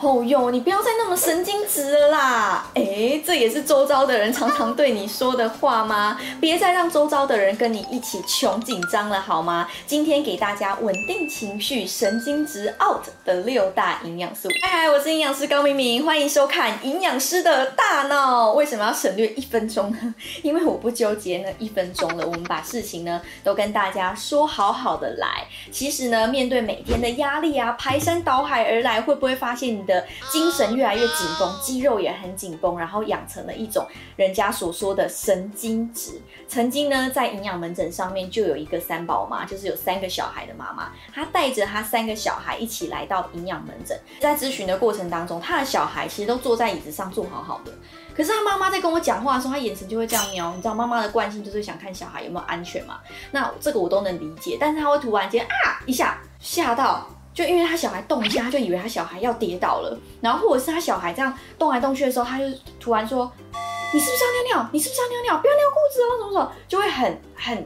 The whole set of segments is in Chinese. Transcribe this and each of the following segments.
哦哟，你不要再那么神经质啦！哎，这也是周遭的人常常对你说的话吗？别再让周遭的人跟你一起穷紧张了好吗？今天给大家稳定情绪、神经质 out 的六大营养素。嗨嗨，我是营养师高明明，欢迎收看营养师的大脑。为什么要省略一分钟呢？因为我不纠结那一分钟了。我们把事情呢都跟大家说好好的来。其实呢，面对每天的压力啊，排山倒海而来，会不会发现你的精神越来越紧绷，肌肉也很紧绷，然后养成了一种人家所说的神经质。曾经呢，在营养门诊上面就有一个三宝妈，就是有三个小孩的妈妈，她带着她三个小孩一起来到营养门诊。在咨询的过程当中，她的小孩其实都坐在椅子上坐好好的，可是她妈妈在跟我讲话的时候，她眼神就会这样瞄。你知道妈妈的惯性就是想看小孩有没有安全嘛？那这个我都能理解，但是她会突然间啊一下吓到。就因为他小孩动一下，他就以为他小孩要跌倒了，然后或者是他小孩这样动来动去的时候，他就突然说：“你是不是要尿尿？你是不是要尿尿？不要尿裤子哦，什么什么，就会很很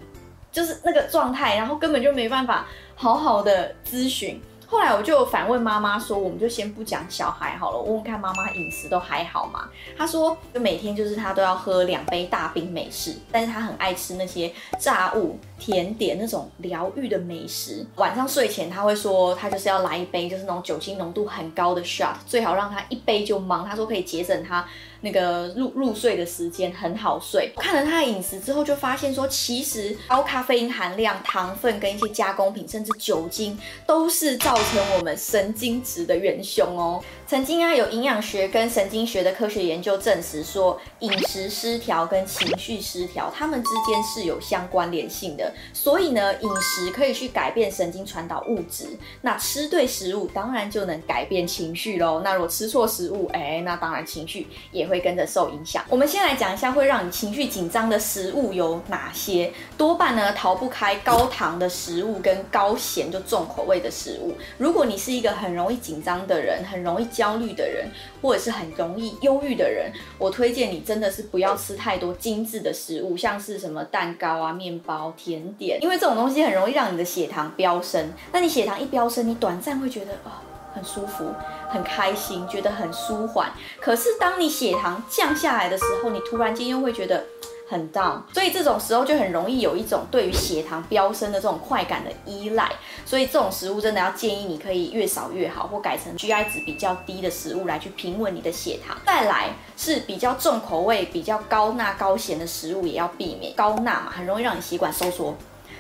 就是那个状态，然后根本就没办法好好的咨询。”后来我就反问妈妈说：“我们就先不讲小孩好了，问问看妈妈饮食都还好吗？”她说：“就每天就是她都要喝两杯大冰美式，但是她很爱吃那些炸物、甜点那种疗愈的美食。晚上睡前她会说，她就是要来一杯就是那种酒精浓度很高的 shot，最好让她一杯就忙。她说可以节省她。”那个入入睡的时间很好睡。看了他的饮食之后，就发现说，其实高咖啡因含量、糖分跟一些加工品，甚至酒精，都是造成我们神经质的元凶哦。曾经啊，有营养学跟神经学的科学研究证实说，饮食失调跟情绪失调，它们之间是有相关联性的。所以呢，饮食可以去改变神经传导物质。那吃对食物，当然就能改变情绪喽。那如果吃错食物，哎，那当然情绪也会会跟着受影响。我们先来讲一下会让你情绪紧张的食物有哪些。多半呢，逃不开高糖的食物跟高咸就重口味的食物。如果你是一个很容易紧张的人，很容易焦虑的人，或者是很容易忧郁的人，我推荐你真的是不要吃太多精致的食物，像是什么蛋糕啊、面包、甜点，因为这种东西很容易让你的血糖飙升。那你血糖一飙升，你短暂会觉得哦，很舒服、很开心，觉得很舒缓。可是当你血糖降下来的时候，你突然间又会觉得。很 down，所以这种时候就很容易有一种对于血糖飙升的这种快感的依赖，所以这种食物真的要建议你可以越少越好，或改成 GI 值比较低的食物来去平稳你的血糖。再来是比较重口味、比较高钠高咸的食物也要避免，高钠嘛，很容易让你血管收缩，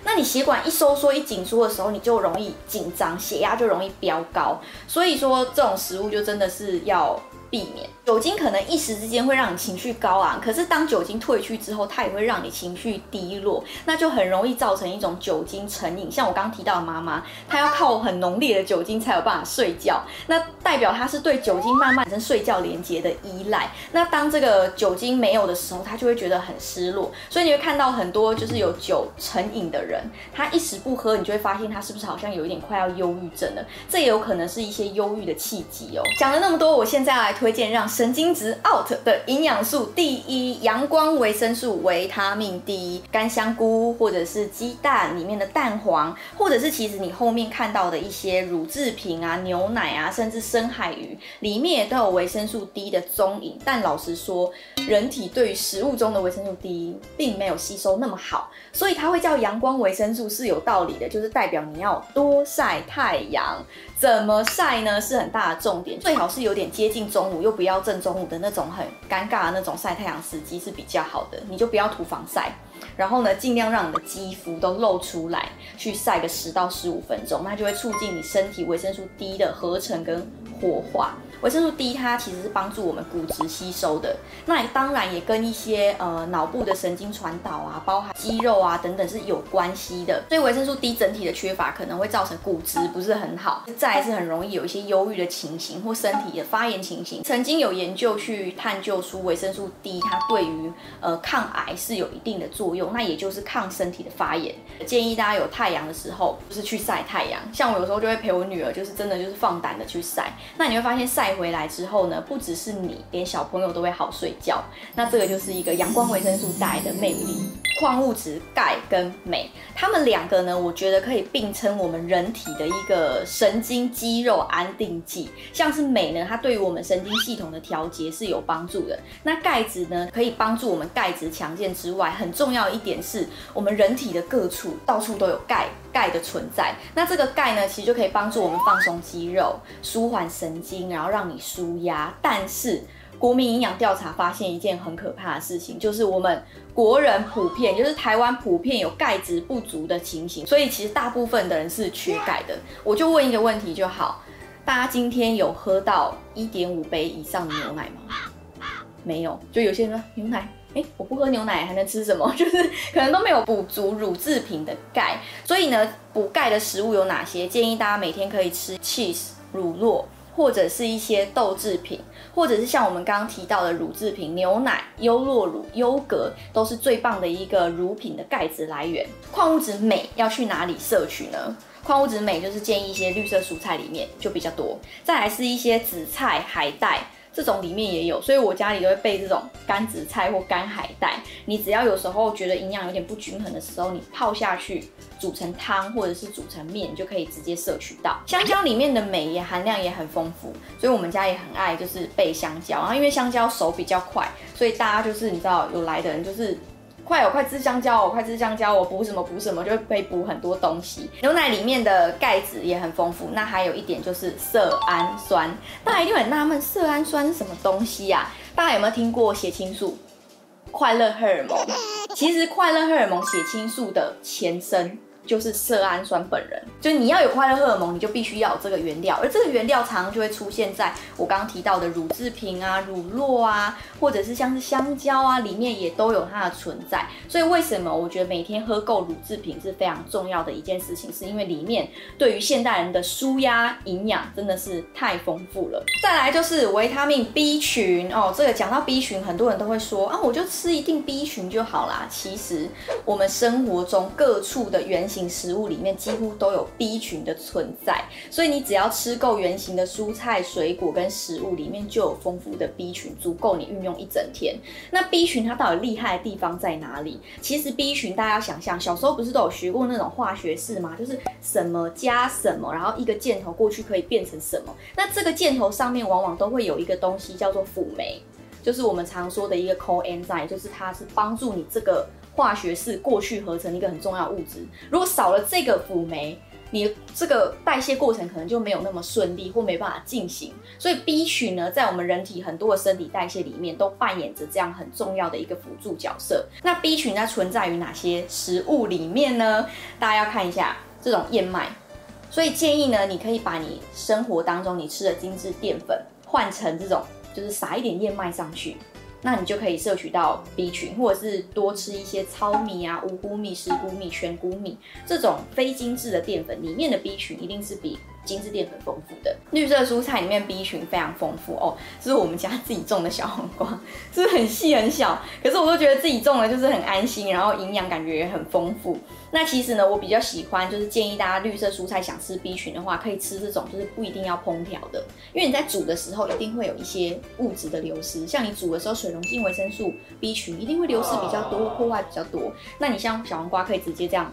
那你血管一收缩一紧缩的时候，你就容易紧张，血压就容易飙高，所以说这种食物就真的是要。避免酒精可能一时之间会让你情绪高昂，可是当酒精退去之后，它也会让你情绪低落，那就很容易造成一种酒精成瘾。像我刚刚提到的妈妈，她要靠很浓烈的酒精才有办法睡觉，那代表她是对酒精慢慢产生睡觉连接的依赖。那当这个酒精没有的时候，她就会觉得很失落。所以你会看到很多就是有酒成瘾的人，他一时不喝，你就会发现他是不是好像有一点快要忧郁症了？这也有可能是一些忧郁的契机哦。讲了那么多，我现在来。推荐让神经质 out 的营养素，第一，阳光维生素维他命 D，干香菇或者是鸡蛋里面的蛋黄，或者是其实你后面看到的一些乳制品啊、牛奶啊，甚至深海鱼里面也都有维生素 D 的踪影。但老实说，人体对于食物中的维生素 D 并没有吸收那么好，所以它会叫阳光维生素是有道理的，就是代表你要多晒太阳。怎么晒呢？是很大的重点，最好是有点接近中午，又不要正中午的那种很尴尬的那种晒太阳时机是比较好的。你就不要涂防晒，然后呢，尽量让你的肌肤都露出来，去晒个十到十五分钟，那就会促进你身体维生素 D 的合成跟活化。维生素 D 它其实是帮助我们骨质吸收的，那当然也跟一些呃脑部的神经传导啊，包含肌肉啊等等是有关系的。所以维生素 D 整体的缺乏可能会造成骨质不是很好，再是很容易有一些忧郁的情形或身体的发炎情形。曾经有研究去探究出维生素 D 它对于呃抗癌是有一定的作用，那也就是抗身体的发炎。建议大家有太阳的时候就是去晒太阳，像我有时候就会陪我女儿，就是真的就是放胆的去晒，那你会发现晒。回来之后呢，不只是你，连小朋友都会好睡觉。那这个就是一个阳光维生素带来的魅力。矿物质钙跟镁，它们两个呢，我觉得可以并称我们人体的一个神经肌肉安定剂。像是镁呢，它对于我们神经系统的调节是有帮助的。那钙质呢，可以帮助我们钙质强健之外，很重要一点是我们人体的各处到处都有钙，钙的存在。那这个钙呢，其实就可以帮助我们放松肌肉、舒缓神经，然后让你舒压。但是国民营养调查发现一件很可怕的事情，就是我们国人普遍，就是台湾普遍有钙质不足的情形，所以其实大部分的人是缺钙的。我就问一个问题就好，大家今天有喝到一点五杯以上的牛奶吗？没有，就有些人说牛奶，哎，我不喝牛奶还能吃什么？就是可能都没有补足乳制品的钙。所以呢，补钙的食物有哪些？建议大家每天可以吃 cheese 乳酪。或者是一些豆制品，或者是像我们刚刚提到的乳制品，牛奶、优酪乳、优格都是最棒的一个乳品的钙质来源。矿物质镁要去哪里摄取呢？矿物质镁就是建议一些绿色蔬菜里面就比较多，再来是一些紫菜、海带。这种里面也有，所以我家里都会备这种干紫菜或干海带。你只要有时候觉得营养有点不均衡的时候，你泡下去煮成汤或者是煮成面，就可以直接摄取到。香蕉里面的镁也含量也很丰富，所以我们家也很爱就是备香蕉。然后因为香蕉熟比较快，所以大家就是你知道有来的人就是。快哦快吃香蕉哦，快吃香蕉！我补什么补什么，就可以补很多东西。牛奶里面的钙质也很丰富。那还有一点就是色氨酸，大家一定很纳闷，色氨酸是什么东西呀？大家有没有听过血清素、快乐荷尔蒙？其实快乐荷尔蒙、血清素的前身。就是色氨酸本人，就你要有快乐荷尔蒙，你就必须要有这个原料，而这个原料常常就会出现在我刚刚提到的乳制品啊、乳酪啊，或者是像是香蕉啊，里面也都有它的存在。所以为什么我觉得每天喝够乳制品是非常重要的一件事情，是因为里面对于现代人的舒压营养真的是太丰富了。再来就是维他命 B 群哦，这个讲到 B 群，很多人都会说啊，我就吃一定 B 群就好啦。其实我们生活中各处的原型食物里面几乎都有 B 群的存在，所以你只要吃够原型的蔬菜、水果跟食物，里面就有丰富的 B 群，足够你运用一整天。那 B 群它到底厉害的地方在哪里？其实 B 群大家要想象，小时候不是都有学过那种化学式吗？就是什么加什么，然后一个箭头过去可以变成什么。那这个箭头上面往往都会有一个东西叫做辅酶，就是我们常说的一个 coenzyme，就是它是帮助你这个。化学式过去合成一个很重要物质，如果少了这个辅酶，你这个代谢过程可能就没有那么顺利或没办法进行。所以 B 群呢，在我们人体很多的生理代谢里面都扮演着这样很重要的一个辅助角色。那 B 群它存在于哪些食物里面呢？大家要看一下这种燕麦，所以建议呢，你可以把你生活当中你吃的精致淀粉换成这种，就是撒一点燕麦上去。那你就可以摄取到 B 群，或者是多吃一些糙米啊、五谷米、十谷米、全谷米这种非精致的淀粉，里面的 B 群一定是比精致淀粉丰富的。绿色蔬菜里面 B 群非常丰富哦，这是我们家自己种的小黄瓜，是不是很细很小？可是我都觉得自己种的就是很安心，然后营养感觉也很丰富。那其实呢，我比较喜欢，就是建议大家绿色蔬菜想吃 B 群的话，可以吃这种，就是不一定要烹调的，因为你在煮的时候一定会有一些物质的流失，像你煮的时候水溶性维生素 B 群一定会流失比较多，破坏比较多。那你像小黄瓜可以直接这样。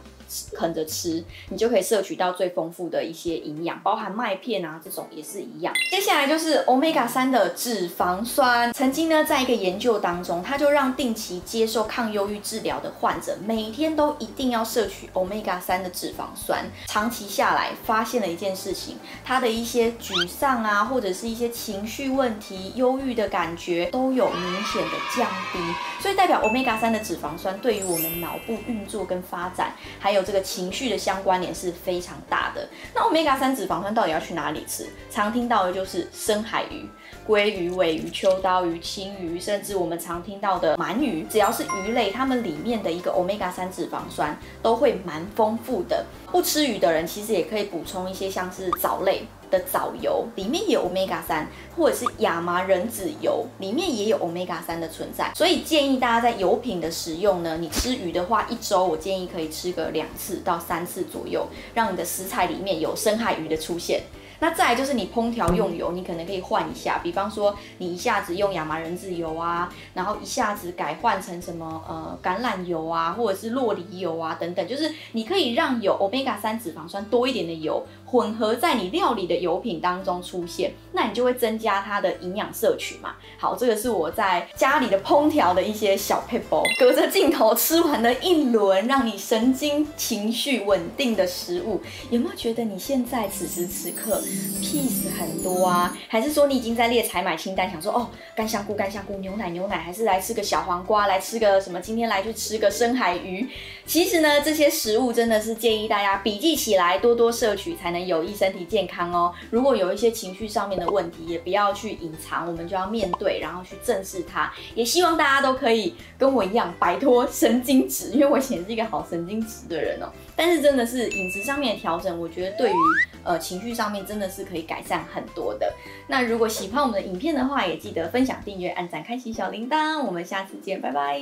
啃着吃，你就可以摄取到最丰富的一些营养，包含麦片啊这种也是一样。接下来就是 Omega 三的脂肪酸。曾经呢，在一个研究当中，他就让定期接受抗忧郁治疗的患者每天都一定要摄取 Omega 三的脂肪酸。长期下来，发现了一件事情，他的一些沮丧啊，或者是一些情绪问题、忧郁的感觉都有明显的降低。所以代表 Omega 三的脂肪酸对于我们脑部运作跟发展，还有这个情绪的相关联是非常大的。那 Omega 三脂肪酸到底要去哪里吃？常听到的就是深海鱼、鲑鱼、尾鱼、秋刀鱼、青鱼，甚至我们常听到的鳗鱼，只要是鱼类，它们里面的一个 Omega 三脂肪酸都会蛮丰富的。不吃鱼的人其实也可以补充一些像是藻类。的藻油里面有 omega 三，或者是亚麻仁籽油里面也有 omega 三的存在，所以建议大家在油品的使用呢，你吃鱼的话，一周我建议可以吃个两次到三次左右，让你的食材里面有深海鱼的出现。那再就是你烹调用油，你可能可以换一下，比方说你一下子用亚麻仁籽油啊，然后一下子改换成什么呃橄榄油啊，或者是洛梨油啊等等，就是你可以让有 Omega 三脂肪酸多一点的油混合在你料理的油品当中出现，那你就会增加它的营养摄取嘛。好，这个是我在家里的烹调的一些小撇步，隔着镜头吃完了一轮让你神经情绪稳定的食物，有没有觉得你现在此时此刻 p 很多啊？还是说你已经在列采买清单，想说哦，干香菇、干香菇，牛奶、牛奶，还是来吃个小黄瓜，来吃个什么？今天来去吃个深海鱼。其实呢，这些食物真的是建议大家笔记起来，多多摄取，才能有益身体健康哦。如果有一些情绪上面的问题，也不要去隐藏，我们就要面对，然后去正视它。也希望大家都可以跟我一样摆脱神经质，因为我以前是一个好神经质的人哦。但是真的是饮食上面的调整，我觉得对于呃情绪上面真的是可以改善很多的。那如果喜欢我们的影片的话，也记得分享、订阅、按赞、开启小铃铛。我们下次见，拜拜。